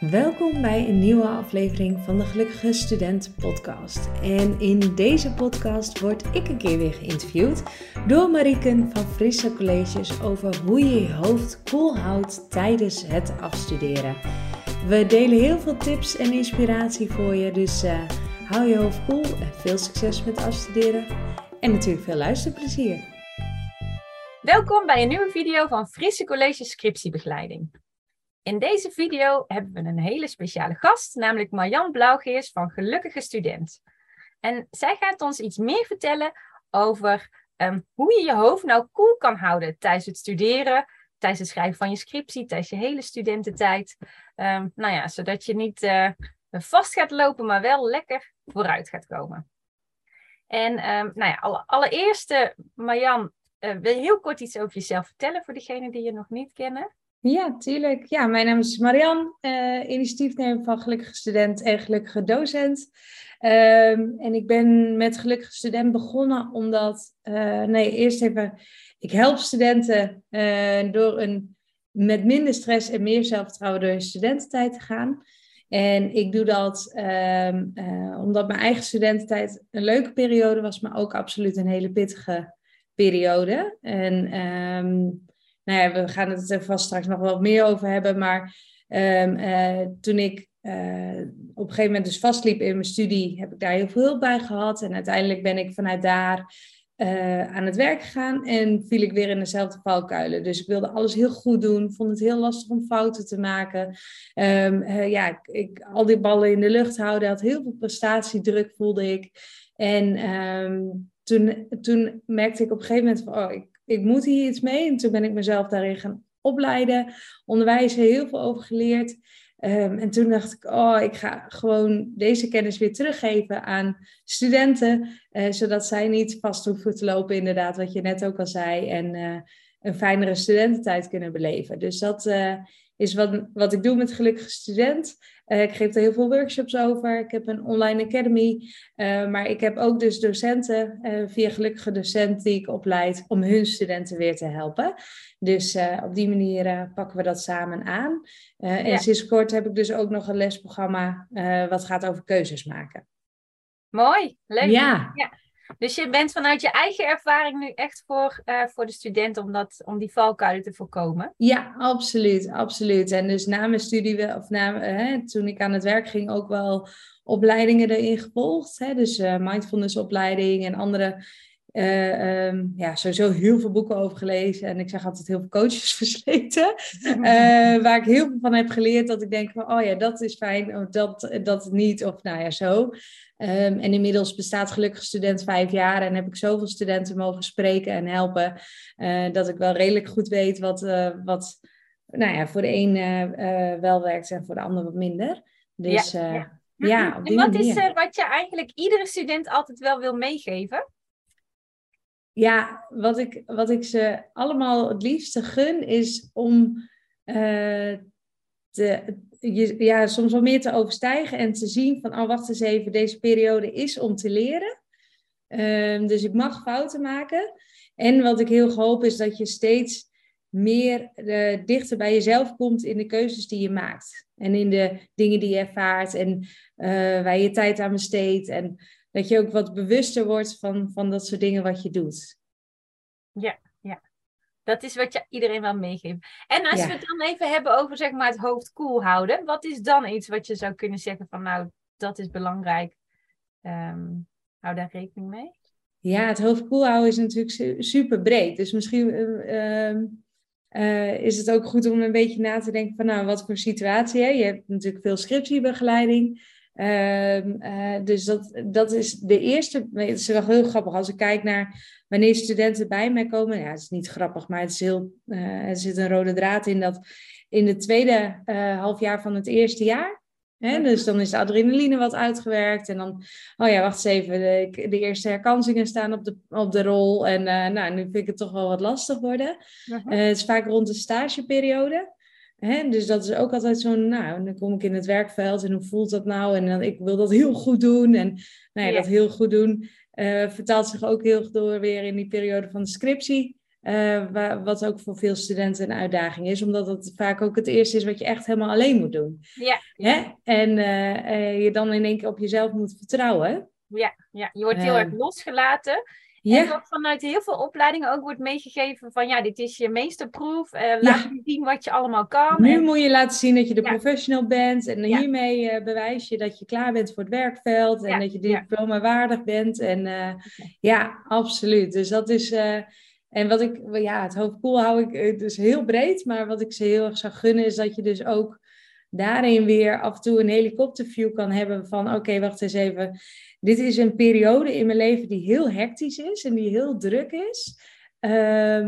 Welkom bij een nieuwe aflevering van de Gelukkige Student Podcast. En in deze podcast word ik een keer weer geïnterviewd door Mariken van Frisse Colleges over hoe je je hoofd koel houdt tijdens het afstuderen. We delen heel veel tips en inspiratie voor je, dus uh, hou je hoofd koel en veel succes met afstuderen. En natuurlijk veel luisterplezier. Welkom bij een nieuwe video van Frisse Colleges Scriptiebegeleiding. In deze video hebben we een hele speciale gast, namelijk Marjan Blauwgeers van Gelukkige Student. En zij gaat ons iets meer vertellen over ehm, hoe je je hoofd nou koel kan houden tijdens het studeren, tijdens het schrijven van je scriptie, tijdens je hele studententijd. Um, nou ja, zodat je niet uh, vast gaat lopen, maar wel lekker vooruit gaat komen. En um, nou ja, alle, allereerst, Marjan, uh, wil je heel kort iets over jezelf vertellen voor degenen die je nog niet kennen? Ja, tuurlijk. Ja, mijn naam is Marian, uh, initiatiefnemer van Gelukkige Student en Gelukkige Docent. Um, en ik ben met Gelukkige Student begonnen omdat, uh, nee, eerst even, ik help studenten uh, door een, met minder stress en meer zelfvertrouwen door hun studententijd te gaan. En ik doe dat um, omdat mijn eigen studententijd een leuke periode was, maar ook absoluut een hele pittige periode. En um, nou ja, we gaan het er vast straks nog wel meer over hebben. Maar um, uh, toen ik uh, op een gegeven moment dus vastliep in mijn studie, heb ik daar heel veel hulp bij gehad. En uiteindelijk ben ik vanuit daar uh, aan het werk gegaan en viel ik weer in dezelfde valkuilen. Dus ik wilde alles heel goed doen, vond het heel lastig om fouten te maken. Um, ja, ik, ik, al die ballen in de lucht houden, had heel veel prestatiedruk, voelde ik. En um, toen, toen merkte ik op een gegeven moment van, oh, ik ik moet hier iets mee. En toen ben ik mezelf daarin gaan opleiden, onderwijzen, heel veel over geleerd. Um, en toen dacht ik, oh, ik ga gewoon deze kennis weer teruggeven aan studenten, uh, zodat zij niet vast hoeven te lopen, inderdaad, wat je net ook al zei, en uh, een fijnere studententijd kunnen beleven. Dus dat uh, is wat, wat ik doe met Gelukkige Student. Uh, ik geef er heel veel workshops over. Ik heb een online academy. Uh, maar ik heb ook dus docenten uh, via Gelukkige Docent die ik opleid om hun studenten weer te helpen. Dus op die manier pakken we dat samen aan. Ja. En sinds kort heb ik dus ook nog een lesprogramma wat gaat over keuzes maken. Mooi, leuk. Ja. ja. Dus je bent vanuit je eigen ervaring nu echt voor, uh, voor de studenten om, dat, om die valkuilen te voorkomen? Ja, absoluut, absoluut. En dus na mijn studie, of na, hè, toen ik aan het werk ging, ook wel opleidingen erin gevolgd. Hè? Dus uh, mindfulness opleiding en andere uh, um, ja, sowieso heel veel boeken over gelezen. En ik zeg altijd heel veel coaches versleten. Uh, waar ik heel veel van heb geleerd. Dat ik denk van, oh ja, dat is fijn. Of dat, dat niet. Of nou ja, zo. Um, en inmiddels bestaat Gelukkig Student vijf jaar. En heb ik zoveel studenten mogen spreken en helpen. Uh, dat ik wel redelijk goed weet wat, wat nou ja, voor de een wel werkt en voor de ander wat minder. Dus ja, ja. ja en wat manier. is wat je eigenlijk iedere student altijd wel wil meegeven? Ja, wat ik, wat ik ze allemaal het liefste gun is om uh, te, ja, soms wel meer te overstijgen en te zien van, oh wacht eens even, deze periode is om te leren. Um, dus ik mag fouten maken. En wat ik heel hoop is dat je steeds meer uh, dichter bij jezelf komt in de keuzes die je maakt. En in de dingen die je ervaart en uh, waar je tijd aan besteedt. En dat je ook wat bewuster wordt van, van dat soort dingen wat je doet. Ja, ja. Dat is wat je iedereen wel meegeeft. En als ja. we het dan even hebben over zeg maar, het hoofd koel houden, wat is dan iets wat je zou kunnen zeggen van nou, dat is belangrijk. Um, hou daar rekening mee. Ja, het hoofd koel houden is natuurlijk super breed. Dus misschien uh, uh, is het ook goed om een beetje na te denken van nou, wat voor situatie. Hè? Je hebt natuurlijk veel scriptiebegeleiding. Um, uh, dus dat, dat is de eerste. Het is wel heel grappig als ik kijk naar wanneer studenten bij mij komen. Ja, het is niet grappig, maar het is heel, uh, er zit een rode draad in dat in het tweede uh, halfjaar van het eerste jaar. Hè, dus dan is de adrenaline wat uitgewerkt. En dan, oh ja, wacht eens even. De, de eerste herkansingen staan op de, op de rol. En nou, nu vind ik het toch wel wat lastig worden. -huh. het is vaak rond de stageperiode. Hè? Dus dat is ook altijd zo'n, nou, dan kom ik in het werkveld en hoe voelt dat nou? En dan, ik wil dat heel goed doen. En nou ja, dat heel goed doen uh, vertaalt zich ook heel door weer in die periode van de scriptie. Uh, wat ook voor veel studenten een uitdaging is, omdat het vaak ook het eerste is wat je echt helemaal alleen moet doen. Ja. Hè? En uh, je dan in één keer op jezelf moet vertrouwen. Ja, ja. je wordt heel erg losgelaten. Ja. En vanuit heel veel opleidingen ook wordt meegegeven van ja, dit is je meesterproef. Uh, laat ja. zien wat je allemaal kan. Nu moet je laten zien dat je de professional bent. En hiermee uh, bewijs je dat je klaar bent voor het werkveld. En dat je diploma waardig bent. En uh, ja, absoluut. Dus dat is... en wat ik... Ja, het hoofdpool hou ik dus heel breed. Maar wat ik ze heel erg zou gunnen is dat je dus ook daarin weer af en toe een helikopterview kan hebben van oké, wacht eens even dit is een periode in mijn leven die heel hectisch is en die heel druk is. Uh,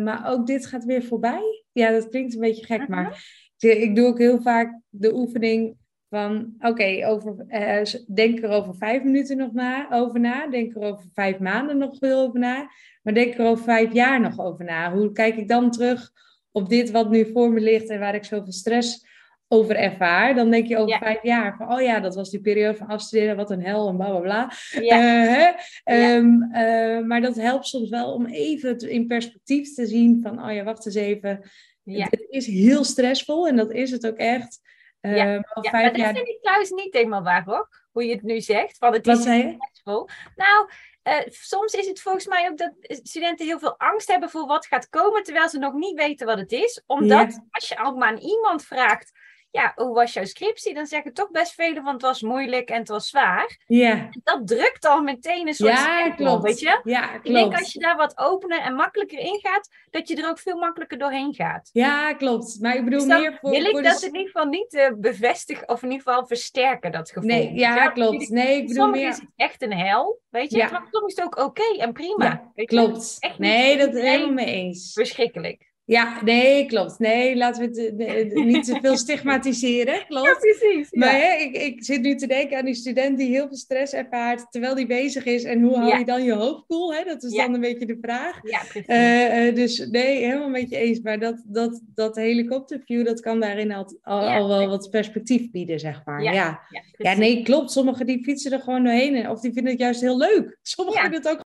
maar ook dit gaat weer voorbij. Ja, dat klinkt een beetje gek, maar mhm. ik, doe ook heel vaak de oefening van, oké, over uh, denk er over vijf minuten nog na, over na. Denk er over vijf maanden nog veel over na. Maar denk er over vijf jaar nog over na. Hoe kijk ik dan terug op dit wat nu voor me ligt en waar ik zoveel stress over ervaar, dan denk je over vijf jaar van, oh ja, dat was die periode van afstuderen, wat een hel en bla bla bla. Ja. Uh, maar dat helpt soms wel om even in perspectief te zien van, oh ja, wacht eens even. Het is heel stressvol en dat is het ook echt. Uh, ja, ja maar dat vind ik trouwens niet helemaal waar hoor, hoe je het nu zegt. Van het is stressvol. Nou, uh, soms is het volgens mij ook dat studenten heel veel angst hebben voor wat gaat komen, terwijl ze nog niet weten wat het is. Omdat als je ook maar aan iemand vraagt, ja, hoe was jouw scriptie? Dan zeggen toch best velen van het was moeilijk en het was zwaar. Ja. Dat drukt al meteen een soort ja, klopt. weet je? Ja, klopt. Ik denk als je daar wat opener en makkelijker in gaat, dat je er ook veel makkelijker doorheen gaat. Ja, klopt. Maar ik bedoel dus meer voor... Wil ik voor dat in ieder geval niet uh, bevestigen of in ieder geval versterken, dat gevoel. Nee, ja, klopt. Nee, ik bedoel meer... is het echt een hel, weet je? Ja. Maar soms is het ook oké en prima. Ja, klopt. nee, dat is helemaal mee eens. Verschrikkelijk. Ja, nee, klopt. Nee, laten we het eh, eh, niet te veel stigmatiseren. Klopt. Ja, precies. Maar hè, ik, ik zit nu te denken aan die student die heel veel stress ervaart terwijl die bezig is. En hoe hou je dan je hoofd koel? Hè? Dat is dan een beetje de vraag. Ja, precies. Uh, dus nee, helemaal met je eens. Maar dat, dat, dat helikopterview, dat kan daarin al, al, wel wat perspectief bieden, zeg maar. Ja, ja. nee, klopt. Sommigen die fietsen er gewoon doorheen. Of die vinden het juist heel leuk. Sommigen vinden het ook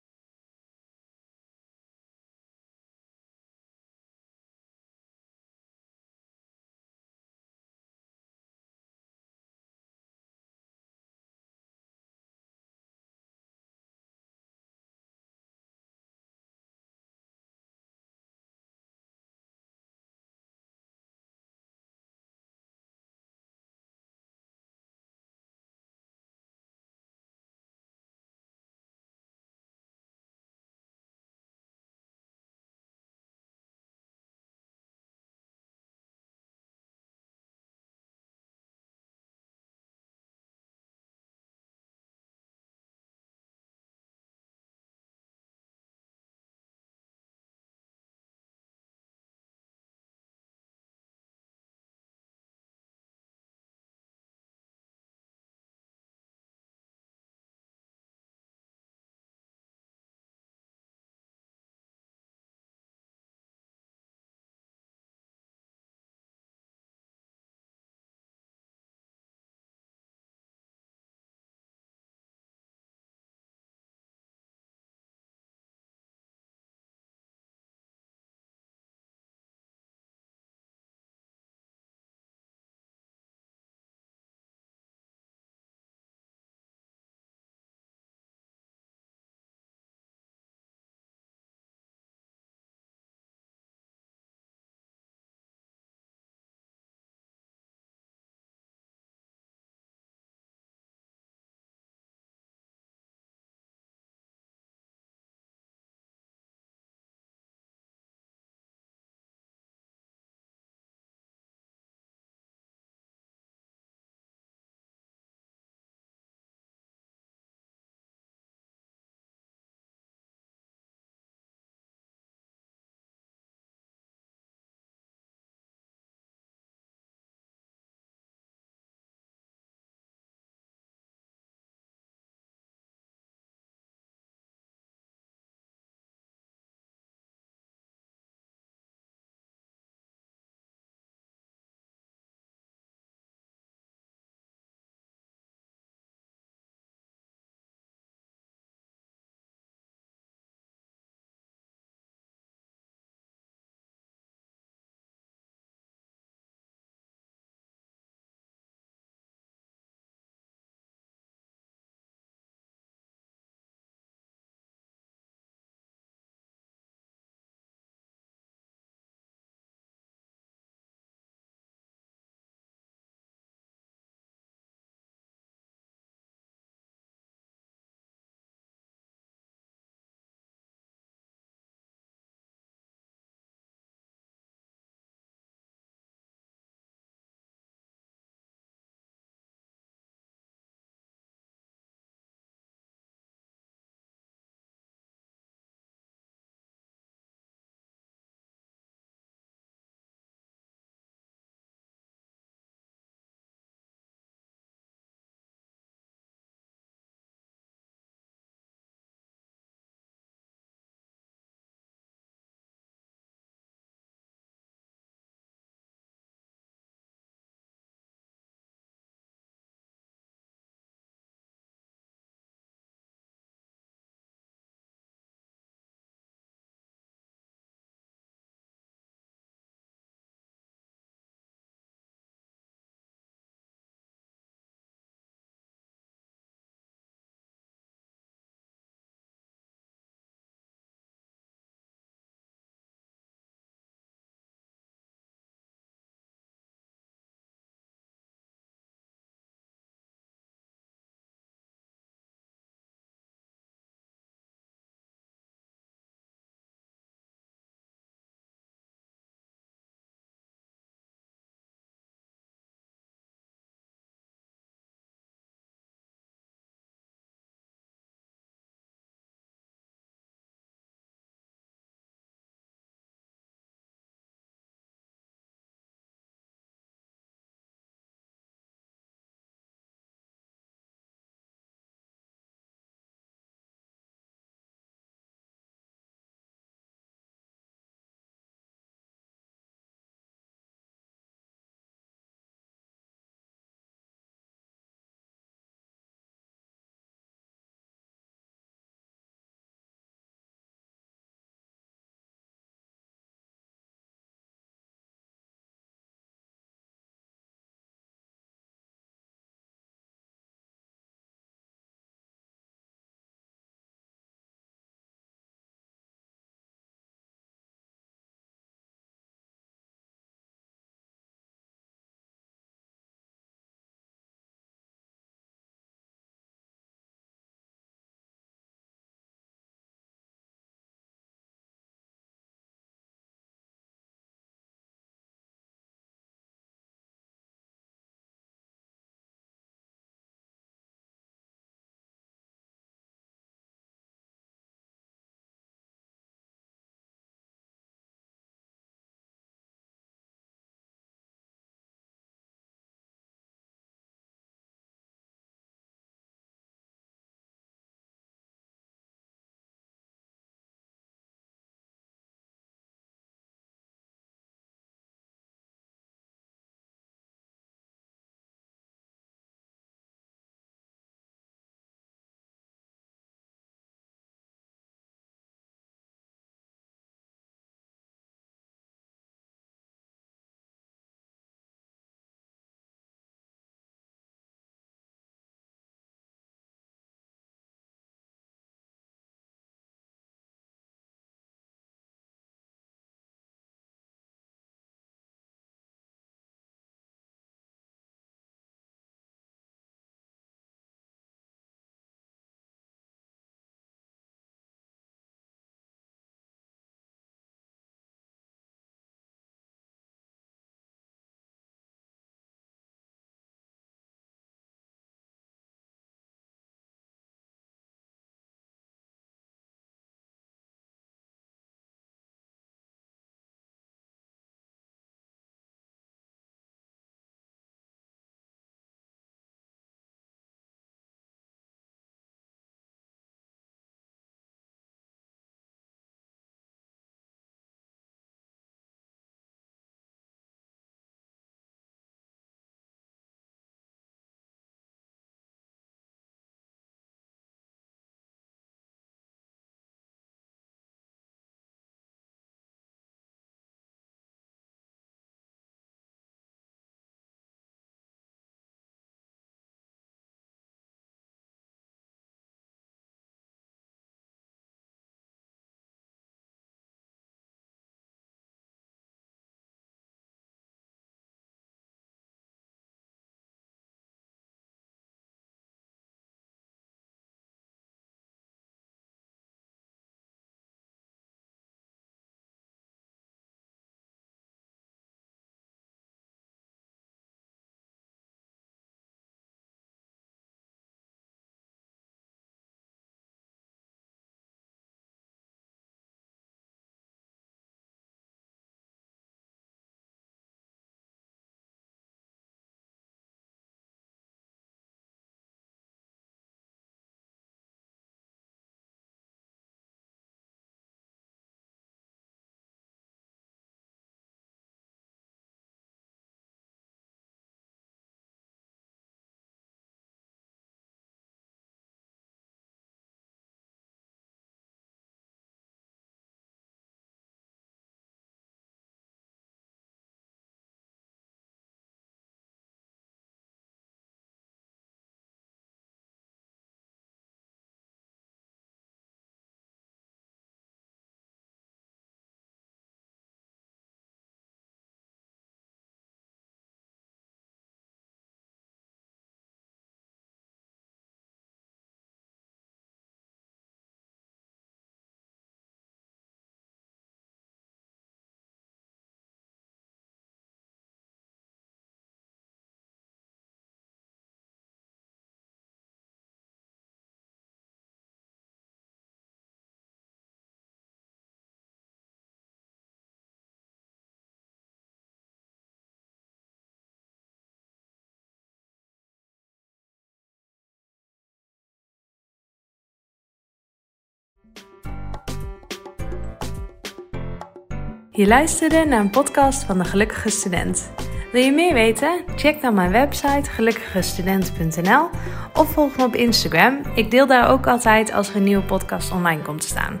Je luisterde naar een podcast van de Gelukkige Student. Wil je meer weten? Check dan mijn website gelukkigestudent.nl of volg me op Instagram. Ik deel daar ook altijd als er een nieuwe podcast online komt te staan.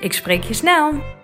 Ik spreek je snel!